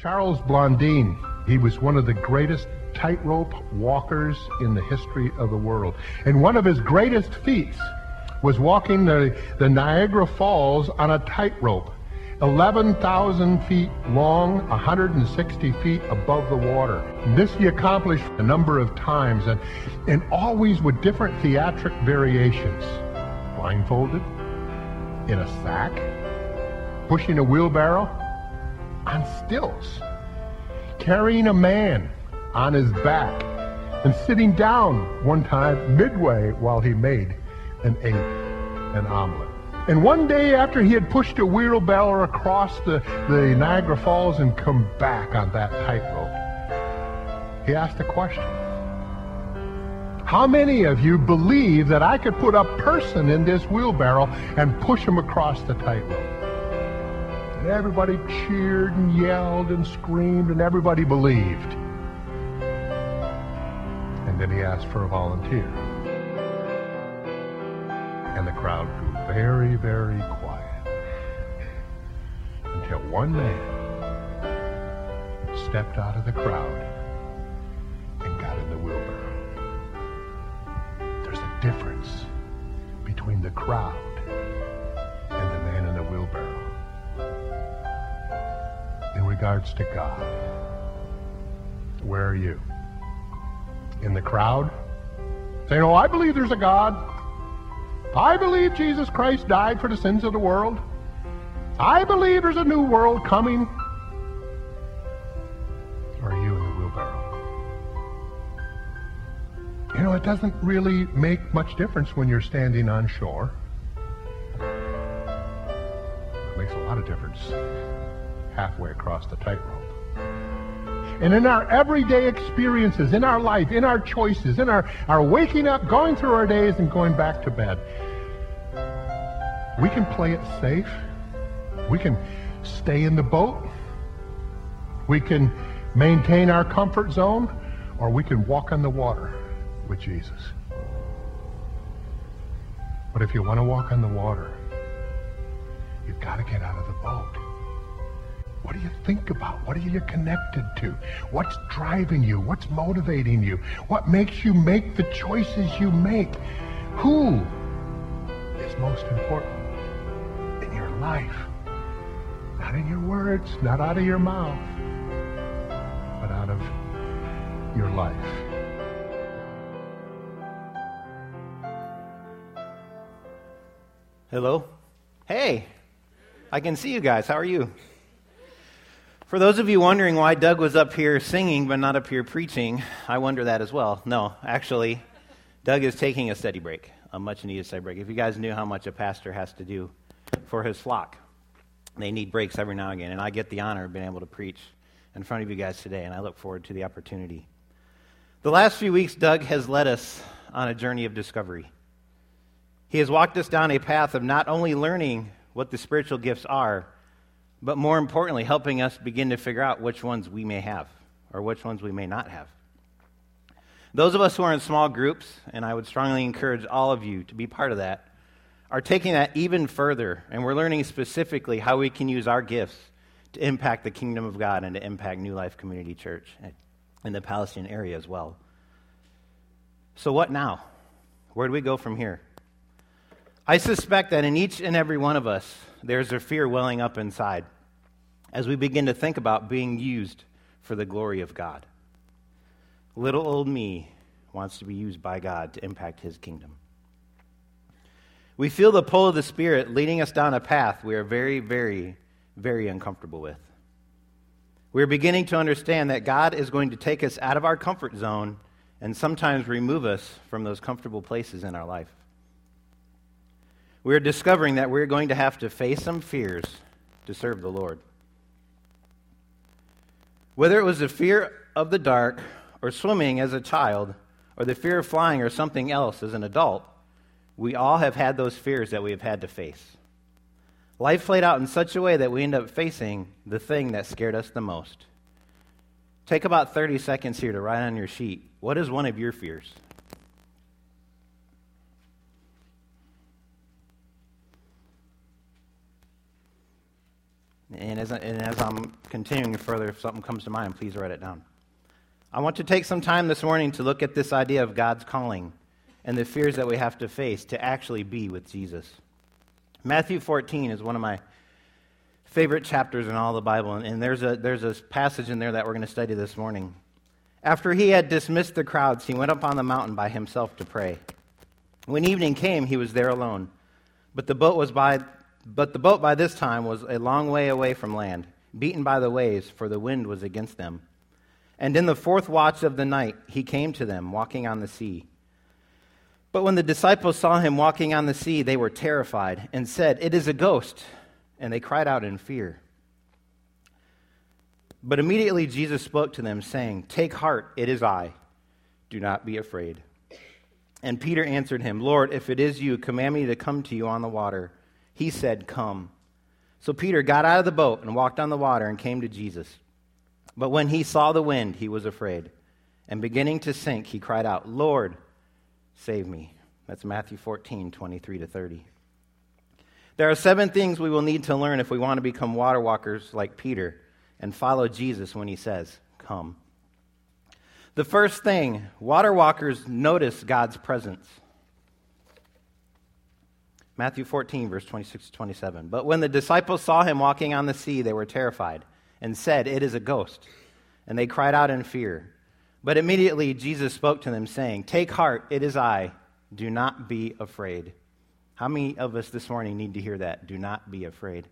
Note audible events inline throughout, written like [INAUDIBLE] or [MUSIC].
Charles Blondin, he was one of the greatest tightrope walkers in the history of the world. And one of his greatest feats was walking the, the Niagara Falls on a tightrope. 11,000 feet long, 160 feet above the water. This he accomplished a number of times and, and always with different theatric variations. Blindfolded, in a sack, pushing a wheelbarrow, on stilts, carrying a man on his back, and sitting down one time midway while he made and ate an omelet. And one day after he had pushed a wheelbarrow across the, the Niagara Falls and come back on that tightrope, he asked a question. How many of you believe that I could put a person in this wheelbarrow and push him across the tightrope? And everybody cheered and yelled and screamed and everybody believed. And then he asked for a volunteer. And the crowd grew very, very quiet until one man stepped out of the crowd and got in the wheelbarrow. There's a difference between the crowd regards to God. Where are you? In the crowd? Saying, oh, I believe there's a God. I believe Jesus Christ died for the sins of the world. I believe there's a new world coming. Or are you in the wheelbarrow? You know, it doesn't really make much difference when you're standing on shore. It makes a lot of difference halfway across the tightrope. And in our everyday experiences, in our life, in our choices, in our, our waking up, going through our days, and going back to bed, we can play it safe. We can stay in the boat. We can maintain our comfort zone, or we can walk on the water with Jesus. But if you want to walk on the water, you've got to get out of the boat. What do you think about? What are you connected to? What's driving you? What's motivating you? What makes you make the choices you make? Who is most important in your life? Not in your words, not out of your mouth, but out of your life. Hello? Hey, I can see you guys. How are you? For those of you wondering why Doug was up here singing but not up here preaching, I wonder that as well. No, actually, Doug is taking a study break, a much needed study break. If you guys knew how much a pastor has to do for his flock, they need breaks every now and again. And I get the honor of being able to preach in front of you guys today, and I look forward to the opportunity. The last few weeks, Doug has led us on a journey of discovery. He has walked us down a path of not only learning what the spiritual gifts are, but more importantly, helping us begin to figure out which ones we may have or which ones we may not have. Those of us who are in small groups, and I would strongly encourage all of you to be part of that, are taking that even further, and we're learning specifically how we can use our gifts to impact the kingdom of God and to impact New Life Community Church in the Palestinian area as well. So, what now? Where do we go from here? I suspect that in each and every one of us, there's a fear welling up inside as we begin to think about being used for the glory of God. Little old me wants to be used by God to impact his kingdom. We feel the pull of the Spirit leading us down a path we are very, very, very uncomfortable with. We're beginning to understand that God is going to take us out of our comfort zone and sometimes remove us from those comfortable places in our life. We're discovering that we're going to have to face some fears to serve the Lord. Whether it was the fear of the dark or swimming as a child or the fear of flying or something else as an adult, we all have had those fears that we have had to face. Life played out in such a way that we end up facing the thing that scared us the most. Take about 30 seconds here to write on your sheet what is one of your fears? And as, and as I'm continuing further, if something comes to mind, please write it down. I want to take some time this morning to look at this idea of God's calling and the fears that we have to face to actually be with Jesus. Matthew 14 is one of my favorite chapters in all the Bible, and there's a, there's a passage in there that we're going to study this morning. After he had dismissed the crowds, he went up on the mountain by himself to pray. When evening came, he was there alone. But the boat was by but the boat by this time was a long way away from land, beaten by the waves, for the wind was against them. And in the fourth watch of the night he came to them, walking on the sea. But when the disciples saw him walking on the sea, they were terrified and said, It is a ghost. And they cried out in fear. But immediately Jesus spoke to them, saying, Take heart, it is I. Do not be afraid. And Peter answered him, Lord, if it is you, command me to come to you on the water. He said, Come. So Peter got out of the boat and walked on the water and came to Jesus. But when he saw the wind, he was afraid. And beginning to sink, he cried out, Lord, save me. That's Matthew 14, 23 to 30. There are seven things we will need to learn if we want to become water walkers like Peter and follow Jesus when he says, Come. The first thing, water walkers notice God's presence. Matthew 14, verse 26 to 27. But when the disciples saw him walking on the sea, they were terrified and said, It is a ghost. And they cried out in fear. But immediately Jesus spoke to them, saying, Take heart, it is I. Do not be afraid. How many of us this morning need to hear that? Do not be afraid.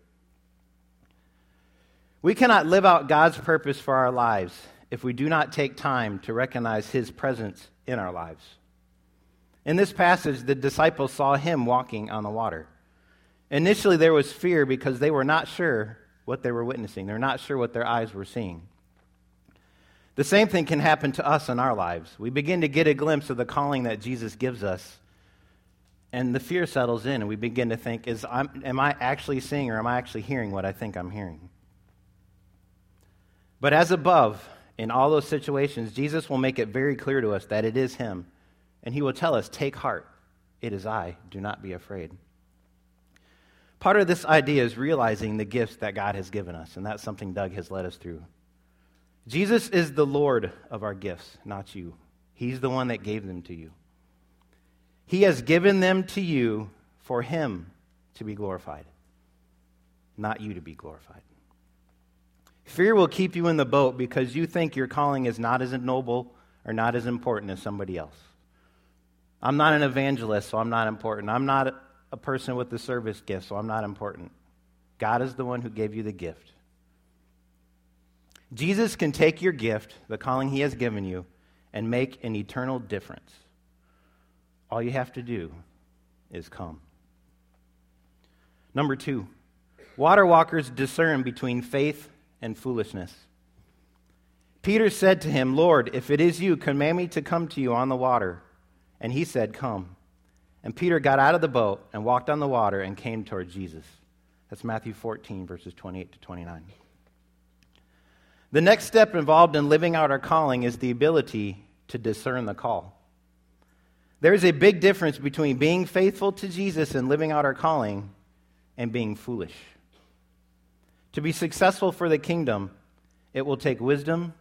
We cannot live out God's purpose for our lives if we do not take time to recognize His presence in our lives. In this passage, the disciples saw Him walking on the water. Initially, there was fear because they were not sure what they were witnessing, they're not sure what their eyes were seeing. The same thing can happen to us in our lives. We begin to get a glimpse of the calling that Jesus gives us, and the fear settles in, and we begin to think, is, I'm, am I actually seeing or am I actually hearing what I think I'm hearing? But as above, in all those situations, Jesus will make it very clear to us that it is Him. And He will tell us, Take heart, it is I, do not be afraid. Part of this idea is realizing the gifts that God has given us, and that's something Doug has led us through. Jesus is the Lord of our gifts, not you. He's the one that gave them to you. He has given them to you for Him to be glorified, not you to be glorified. Fear will keep you in the boat because you think your calling is not as noble or not as important as somebody else. I'm not an evangelist, so I'm not important. I'm not a person with the service gift, so I'm not important. God is the one who gave you the gift. Jesus can take your gift, the calling he has given you, and make an eternal difference. All you have to do is come. Number two, water walkers discern between faith and foolishness. Peter said to him, Lord, if it is you, command me to come to you on the water. And he said, Come. And Peter got out of the boat and walked on the water and came toward Jesus. That's Matthew 14, verses 28 to 29. The next step involved in living out our calling is the ability to discern the call. There is a big difference between being faithful to Jesus and living out our calling and being foolish. To be successful for the kingdom, it will take wisdom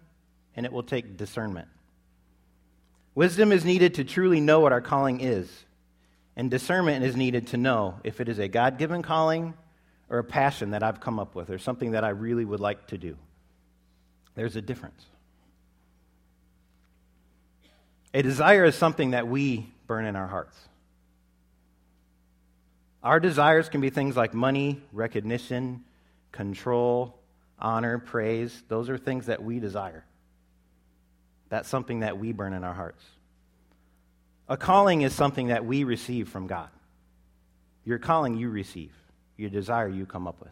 and it will take discernment. Wisdom is needed to truly know what our calling is, and discernment is needed to know if it is a God given calling or a passion that I've come up with or something that I really would like to do. There's a difference. A desire is something that we burn in our hearts. Our desires can be things like money, recognition, control, honor, praise. Those are things that we desire. That's something that we burn in our hearts. A calling is something that we receive from God. Your calling you receive, your desire you come up with.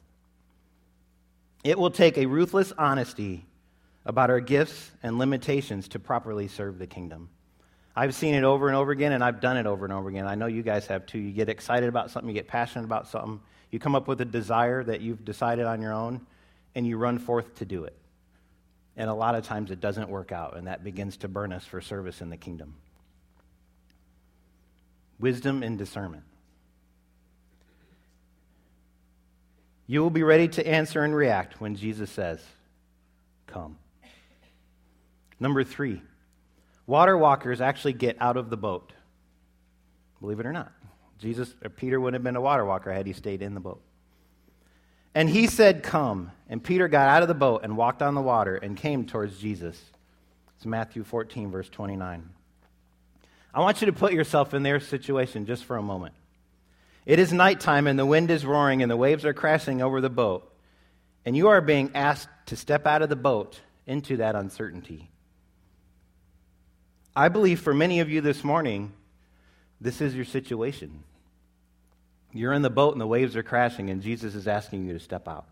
It will take a ruthless honesty about our gifts and limitations to properly serve the kingdom. I've seen it over and over again, and I've done it over and over again. I know you guys have too. You get excited about something, you get passionate about something, you come up with a desire that you've decided on your own, and you run forth to do it. And a lot of times it doesn't work out, and that begins to burn us for service in the kingdom. Wisdom and discernment. You will be ready to answer and react when Jesus says, Come. Number three, water walkers actually get out of the boat. Believe it or not. Jesus or Peter wouldn't have been a water walker had he stayed in the boat. And he said, Come. And Peter got out of the boat and walked on the water and came towards Jesus. It's Matthew 14, verse 29. I want you to put yourself in their situation just for a moment. It is nighttime and the wind is roaring and the waves are crashing over the boat. And you are being asked to step out of the boat into that uncertainty. I believe for many of you this morning, this is your situation. You're in the boat and the waves are crashing, and Jesus is asking you to step out.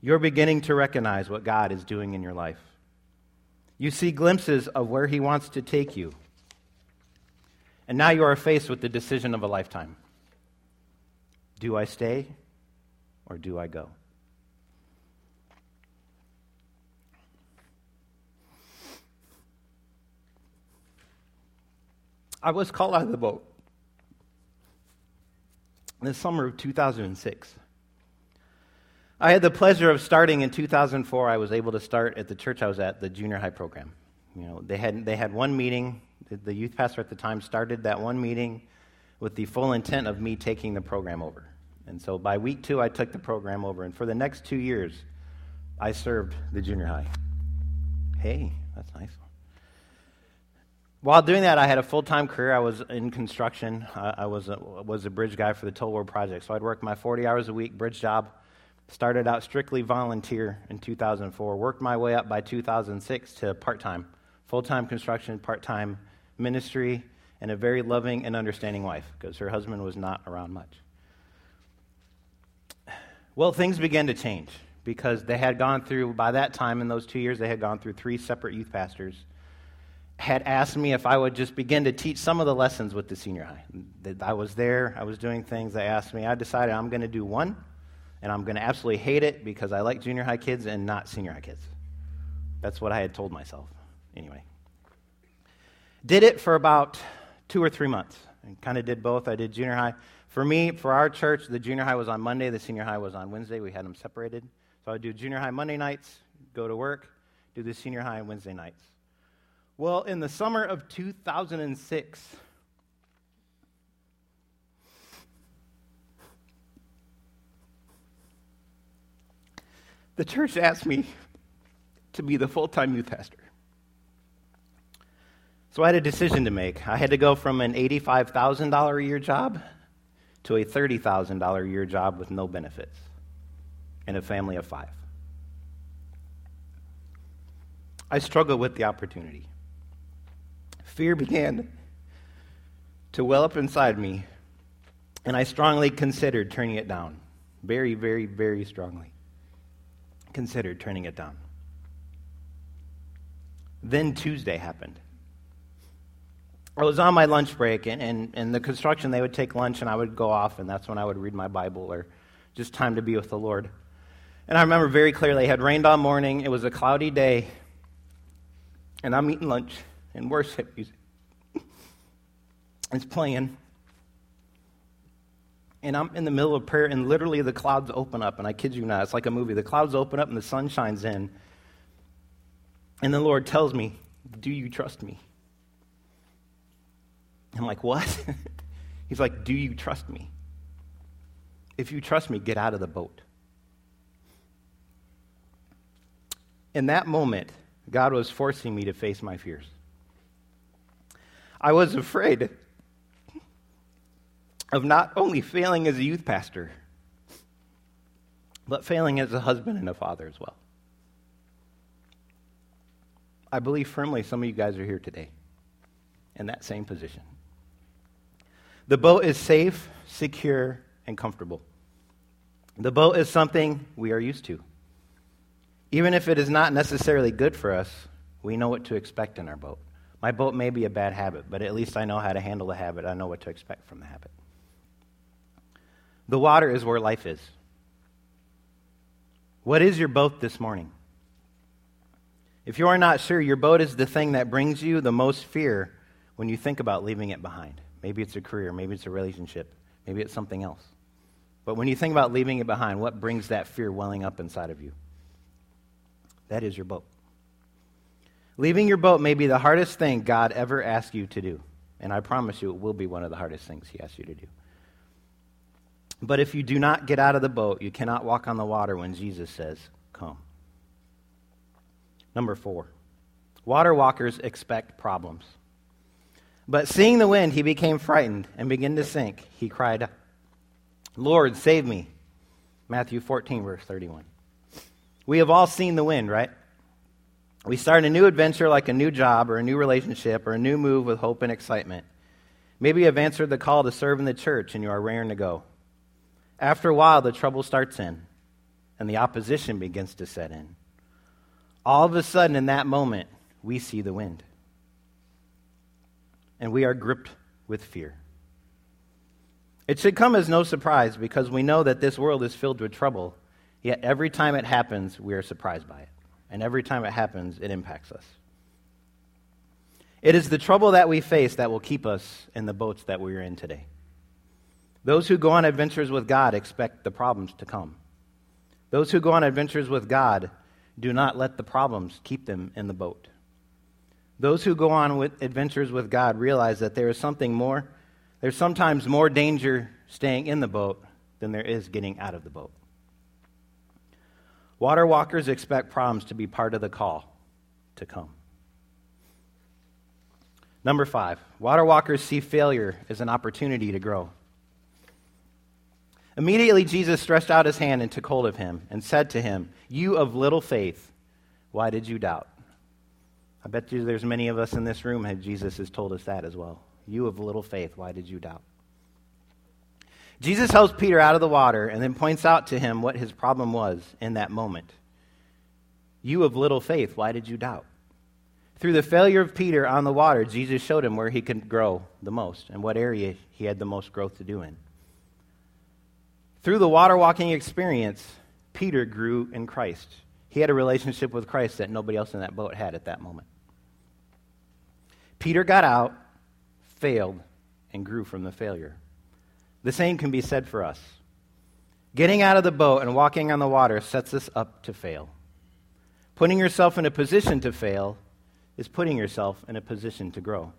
You're beginning to recognize what God is doing in your life. You see glimpses of where He wants to take you. And now you are faced with the decision of a lifetime Do I stay or do I go? I was called out of the boat in the summer of 2006. I had the pleasure of starting in 2004. I was able to start at the church I was at, the junior high program. You know, they had, they had one meeting. The youth pastor at the time started that one meeting with the full intent of me taking the program over. And so by week two, I took the program over. And for the next two years, I served the junior high. Hey, that's nice. While doing that, I had a full time career. I was in construction. I, was, a, was a bridge guy for the Toll World Project. So I'd work my 40 hours a week bridge job. Started out strictly volunteer in 2004. Worked my way up by 2006 to part time, full time construction, part time ministry, and a very loving and understanding wife because her husband was not around much. Well, things began to change because they had gone through, by that time in those two years, they had gone through three separate youth pastors had asked me if I would just begin to teach some of the lessons with the senior high. I was there, I was doing things. They asked me. I decided I'm going to do one, and I'm going to absolutely hate it because I like junior high kids and not senior high kids. That's what I had told myself. Anyway, did it for about two or three months. And kind of did both. I did junior high. For me, for our church, the junior high was on Monday, the senior high was on Wednesday. We had them separated. So I would do junior high Monday nights, go to work, do the senior high Wednesday nights. Well, in the summer of 2006, the church asked me to be the full time youth pastor. So I had a decision to make. I had to go from an $85,000 a year job to a $30,000 a year job with no benefits and a family of five. I struggled with the opportunity fear began to well up inside me, and I strongly considered turning it down. Very, very, very strongly considered turning it down. Then Tuesday happened. I was on my lunch break, and, and, and the construction, they would take lunch, and I would go off, and that's when I would read my Bible or just time to be with the Lord. And I remember very clearly, it had rained all morning, it was a cloudy day, and I'm eating lunch and worship music is playing. And I'm in the middle of prayer, and literally the clouds open up. And I kid you not, it's like a movie. The clouds open up, and the sun shines in. And the Lord tells me, Do you trust me? I'm like, What? [LAUGHS] He's like, Do you trust me? If you trust me, get out of the boat. In that moment, God was forcing me to face my fears. I was afraid of not only failing as a youth pastor, but failing as a husband and a father as well. I believe firmly some of you guys are here today in that same position. The boat is safe, secure, and comfortable. The boat is something we are used to. Even if it is not necessarily good for us, we know what to expect in our boat. My boat may be a bad habit, but at least I know how to handle the habit. I know what to expect from the habit. The water is where life is. What is your boat this morning? If you are not sure, your boat is the thing that brings you the most fear when you think about leaving it behind. Maybe it's a career, maybe it's a relationship, maybe it's something else. But when you think about leaving it behind, what brings that fear welling up inside of you? That is your boat. Leaving your boat may be the hardest thing God ever asked you to do. And I promise you, it will be one of the hardest things He asks you to do. But if you do not get out of the boat, you cannot walk on the water when Jesus says, Come. Number four, water walkers expect problems. But seeing the wind, he became frightened and began to sink. He cried, Lord, save me. Matthew 14, verse 31. We have all seen the wind, right? We start a new adventure like a new job or a new relationship or a new move with hope and excitement. Maybe you have answered the call to serve in the church and you are raring to go. After a while, the trouble starts in and the opposition begins to set in. All of a sudden, in that moment, we see the wind. And we are gripped with fear. It should come as no surprise because we know that this world is filled with trouble, yet every time it happens, we are surprised by it. And every time it happens, it impacts us. It is the trouble that we face that will keep us in the boats that we are in today. Those who go on adventures with God expect the problems to come. Those who go on adventures with God do not let the problems keep them in the boat. Those who go on with adventures with God realize that there is something more there's sometimes more danger staying in the boat than there is getting out of the boat. Water walkers expect problems to be part of the call to come. Number five, water walkers see failure as an opportunity to grow. Immediately, Jesus stretched out his hand and took hold of him and said to him, You of little faith, why did you doubt? I bet you there's many of us in this room that Jesus has told us that as well. You of little faith, why did you doubt? Jesus helps Peter out of the water and then points out to him what his problem was in that moment. You of little faith, why did you doubt? Through the failure of Peter on the water, Jesus showed him where he could grow the most and what area he had the most growth to do in. Through the water walking experience, Peter grew in Christ. He had a relationship with Christ that nobody else in that boat had at that moment. Peter got out failed and grew from the failure. The same can be said for us. Getting out of the boat and walking on the water sets us up to fail. Putting yourself in a position to fail is putting yourself in a position to grow.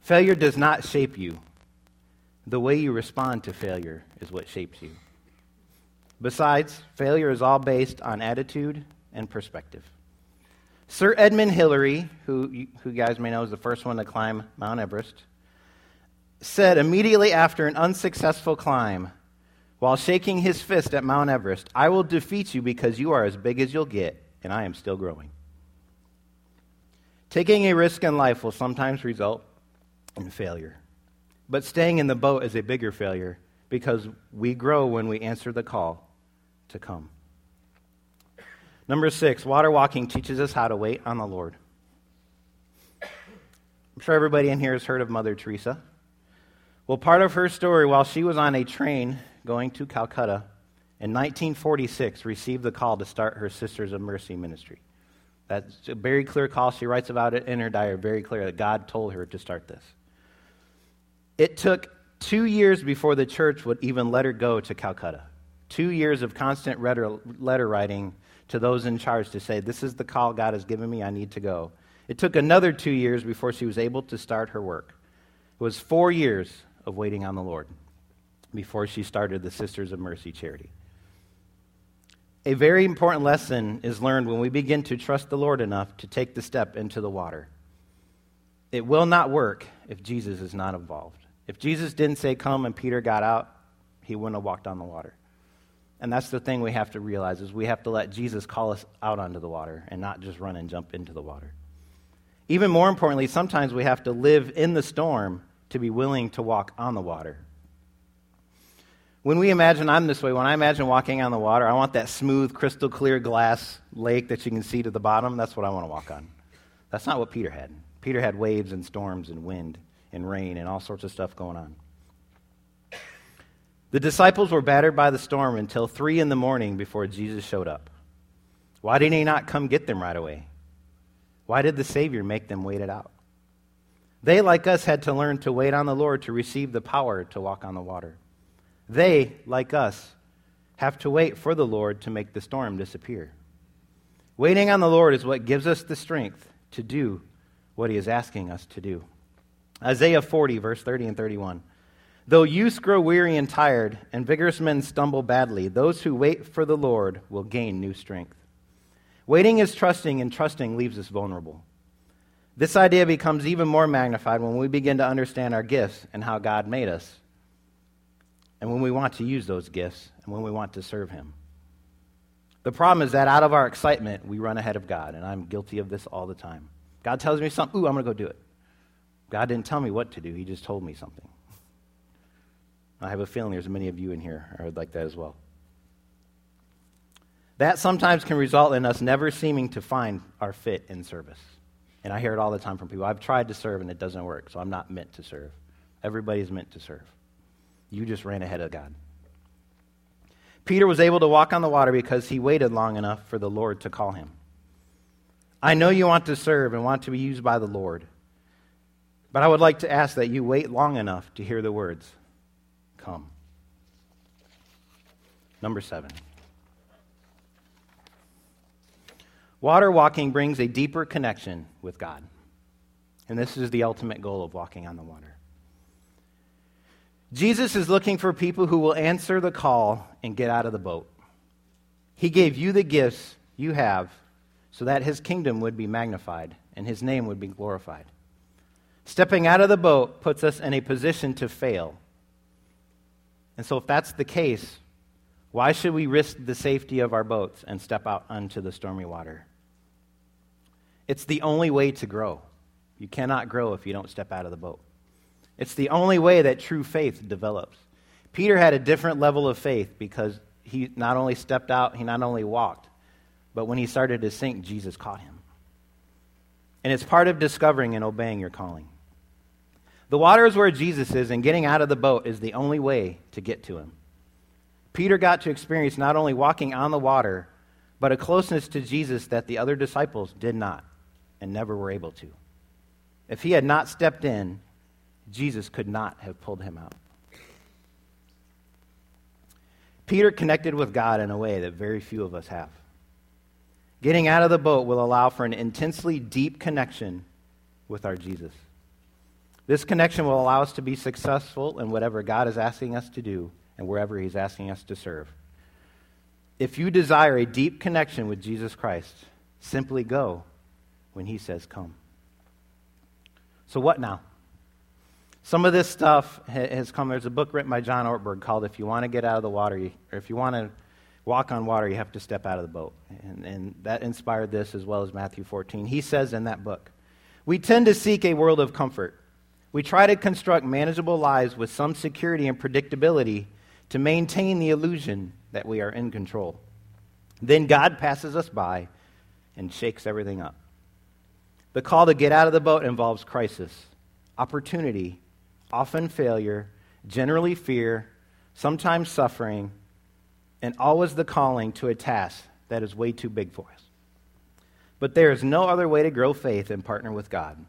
Failure does not shape you. The way you respond to failure is what shapes you. Besides, failure is all based on attitude and perspective. Sir Edmund Hillary, who, who you guys may know is the first one to climb Mount Everest, said immediately after an unsuccessful climb, while shaking his fist at Mount Everest, I will defeat you because you are as big as you'll get, and I am still growing. Taking a risk in life will sometimes result in failure. But staying in the boat is a bigger failure because we grow when we answer the call to come. Number six, water walking teaches us how to wait on the Lord. I'm sure everybody in here has heard of Mother Teresa. Well, part of her story, while she was on a train going to Calcutta in 1946, received the call to start her Sisters of Mercy ministry. That's a very clear call. She writes about it in her diary, very clear that God told her to start this. It took two years before the church would even let her go to Calcutta. Two years of constant letter writing to those in charge to say, This is the call God has given me, I need to go. It took another two years before she was able to start her work. It was four years of waiting on the Lord before she started the Sisters of Mercy charity. A very important lesson is learned when we begin to trust the Lord enough to take the step into the water. It will not work if Jesus is not involved. If Jesus didn't say, Come, and Peter got out, he wouldn't have walked on the water. And that's the thing we have to realize is we have to let Jesus call us out onto the water and not just run and jump into the water. Even more importantly, sometimes we have to live in the storm to be willing to walk on the water. When we imagine I'm this way, when I imagine walking on the water, I want that smooth, crystal clear glass lake that you can see to the bottom. That's what I want to walk on. That's not what Peter had. Peter had waves and storms and wind and rain and all sorts of stuff going on. The disciples were battered by the storm until three in the morning before Jesus showed up. Why didn't he not come get them right away? Why did the Savior make them wait it out? They, like us, had to learn to wait on the Lord to receive the power to walk on the water. They, like us, have to wait for the Lord to make the storm disappear. Waiting on the Lord is what gives us the strength to do what he is asking us to do. Isaiah 40, verse 30 and 31. Though youths grow weary and tired, and vigorous men stumble badly, those who wait for the Lord will gain new strength. Waiting is trusting, and trusting leaves us vulnerable. This idea becomes even more magnified when we begin to understand our gifts and how God made us, and when we want to use those gifts, and when we want to serve Him. The problem is that out of our excitement, we run ahead of God, and I'm guilty of this all the time. God tells me something, ooh, I'm going to go do it. God didn't tell me what to do, He just told me something. I have a feeling there's many of you in here who would like that as well. That sometimes can result in us never seeming to find our fit in service. And I hear it all the time from people. I've tried to serve and it doesn't work, so I'm not meant to serve. Everybody's meant to serve. You just ran ahead of God. Peter was able to walk on the water because he waited long enough for the Lord to call him. I know you want to serve and want to be used by the Lord, but I would like to ask that you wait long enough to hear the words, Come. Number seven. Water walking brings a deeper connection with God. And this is the ultimate goal of walking on the water. Jesus is looking for people who will answer the call and get out of the boat. He gave you the gifts you have so that his kingdom would be magnified and his name would be glorified. Stepping out of the boat puts us in a position to fail. And so, if that's the case, why should we risk the safety of our boats and step out onto the stormy water? It's the only way to grow. You cannot grow if you don't step out of the boat. It's the only way that true faith develops. Peter had a different level of faith because he not only stepped out, he not only walked, but when he started to sink, Jesus caught him. And it's part of discovering and obeying your calling. The water is where Jesus is, and getting out of the boat is the only way to get to him. Peter got to experience not only walking on the water, but a closeness to Jesus that the other disciples did not and never were able to. If he had not stepped in, Jesus could not have pulled him out. Peter connected with God in a way that very few of us have. Getting out of the boat will allow for an intensely deep connection with our Jesus. This connection will allow us to be successful in whatever God is asking us to do and wherever He's asking us to serve. If you desire a deep connection with Jesus Christ, simply go when He says, Come. So, what now? Some of this stuff has come. There's a book written by John Ortberg called If You Want to Get Out of the Water, or If You Want to Walk on Water, You Have to Step Out of the Boat. And, and that inspired this as well as Matthew 14. He says in that book, We tend to seek a world of comfort. We try to construct manageable lives with some security and predictability to maintain the illusion that we are in control. Then God passes us by and shakes everything up. The call to get out of the boat involves crisis, opportunity, often failure, generally fear, sometimes suffering, and always the calling to a task that is way too big for us. But there is no other way to grow faith and partner with God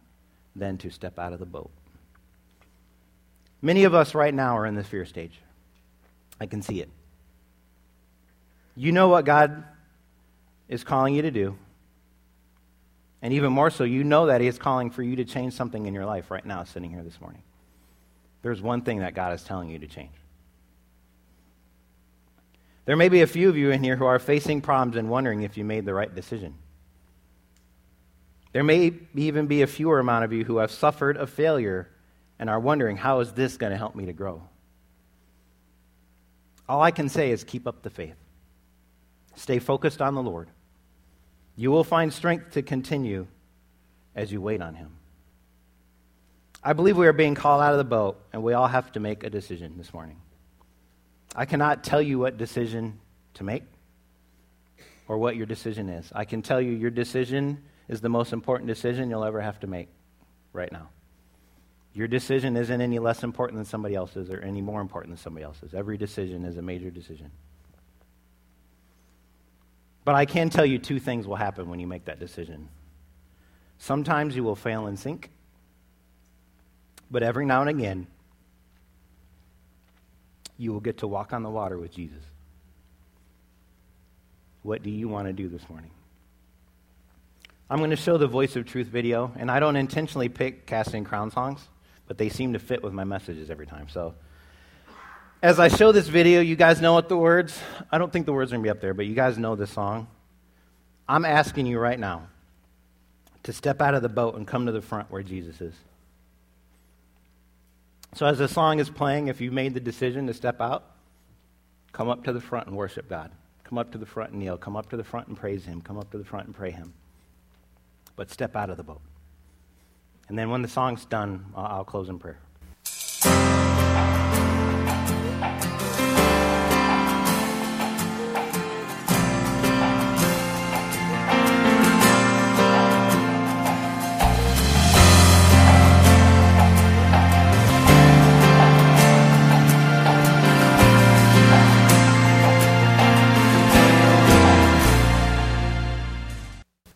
than to step out of the boat. Many of us right now are in the fear stage. I can see it. You know what God is calling you to do. And even more so, you know that He is calling for you to change something in your life right now, sitting here this morning. There's one thing that God is telling you to change. There may be a few of you in here who are facing problems and wondering if you made the right decision. There may even be a fewer amount of you who have suffered a failure and are wondering, how is this going to help me to grow? All I can say is keep up the faith. Stay focused on the Lord. You will find strength to continue as you wait on Him. I believe we are being called out of the boat, and we all have to make a decision this morning. I cannot tell you what decision to make or what your decision is. I can tell you your decision is the most important decision you'll ever have to make right now. Your decision isn't any less important than somebody else's or any more important than somebody else's. Every decision is a major decision. But I can tell you two things will happen when you make that decision. Sometimes you will fail and sink, but every now and again, you will get to walk on the water with Jesus. What do you want to do this morning? I'm going to show the Voice of Truth video, and I don't intentionally pick Casting Crown songs, but they seem to fit with my messages every time. So, as I show this video, you guys know what the words. I don't think the words are going to be up there, but you guys know this song. I'm asking you right now to step out of the boat and come to the front where Jesus is. So, as the song is playing, if you made the decision to step out, come up to the front and worship God. Come up to the front and kneel. Come up to the front and praise Him. Come up to the front and pray Him. But step out of the boat. And then when the song's done, I'll close in prayer.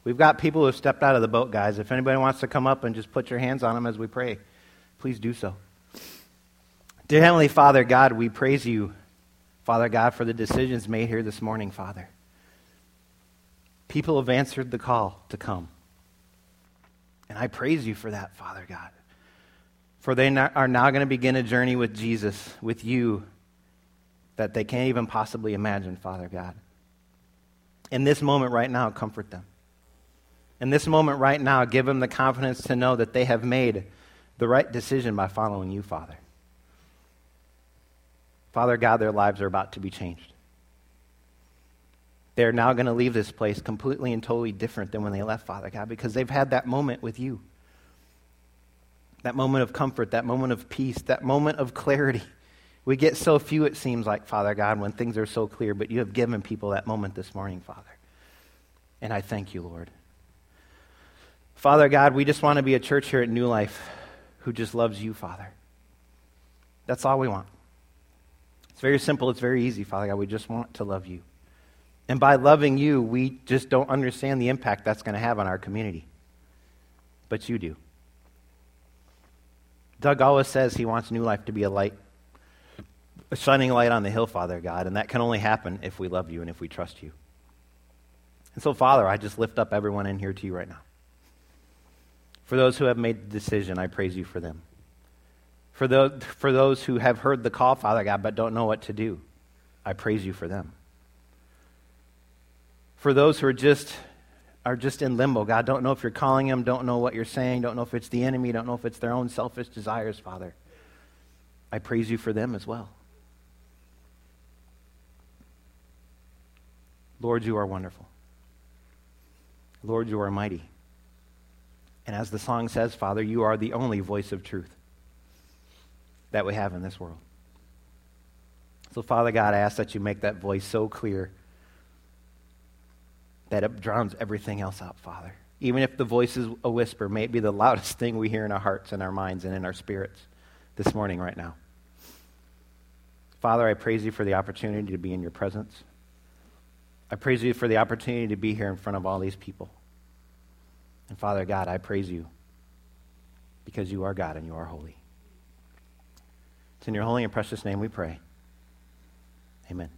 We've got people who have stepped out of the boat, guys. If anybody wants to come up and just put your hands on them as we pray, please do so. Dear Heavenly Father, God, we praise you, Father God, for the decisions made here this morning, Father. People have answered the call to come. And I praise you for that, Father God. For they are now going to begin a journey with Jesus, with you, that they can't even possibly imagine, Father God. In this moment right now, comfort them in this moment right now, give them the confidence to know that they have made the right decision by following you, Father. Father God, their lives are about to be changed. They're now going to leave this place completely and totally different than when they left, Father God, because they've had that moment with you. That moment of comfort, that moment of peace, that moment of clarity. We get so few, it seems like, Father God, when things are so clear, but you have given people that moment this morning, Father. And I thank you, Lord. Father God, we just want to be a church here at New Life who just loves you, Father. That's all we want. It's very simple, it's very easy, Father God. We just want to love you. And by loving you, we just don't understand the impact that's going to have on our community. But you do. Doug always says he wants New Life to be a light, a shining light on the hill, Father God, and that can only happen if we love you and if we trust you. And so, Father, I just lift up everyone in here to you right now. For those who have made the decision, I praise you for them. For those, for those who have heard the call, Father God, but don't know what to do, I praise you for them. For those who are just are just in limbo, God, don't know if you're calling them, don't know what you're saying, don't know if it's the enemy, don't know if it's their own selfish desires, Father. I praise you for them as well. Lord, you are wonderful. Lord, you are mighty. And as the song says, Father, you are the only voice of truth that we have in this world. So, Father God, I ask that you make that voice so clear that it drowns everything else out, Father. Even if the voice is a whisper, may it be the loudest thing we hear in our hearts and our minds and in our spirits this morning, right now. Father, I praise you for the opportunity to be in your presence. I praise you for the opportunity to be here in front of all these people. And Father God, I praise you because you are God and you are holy. It's in your holy and precious name we pray. Amen.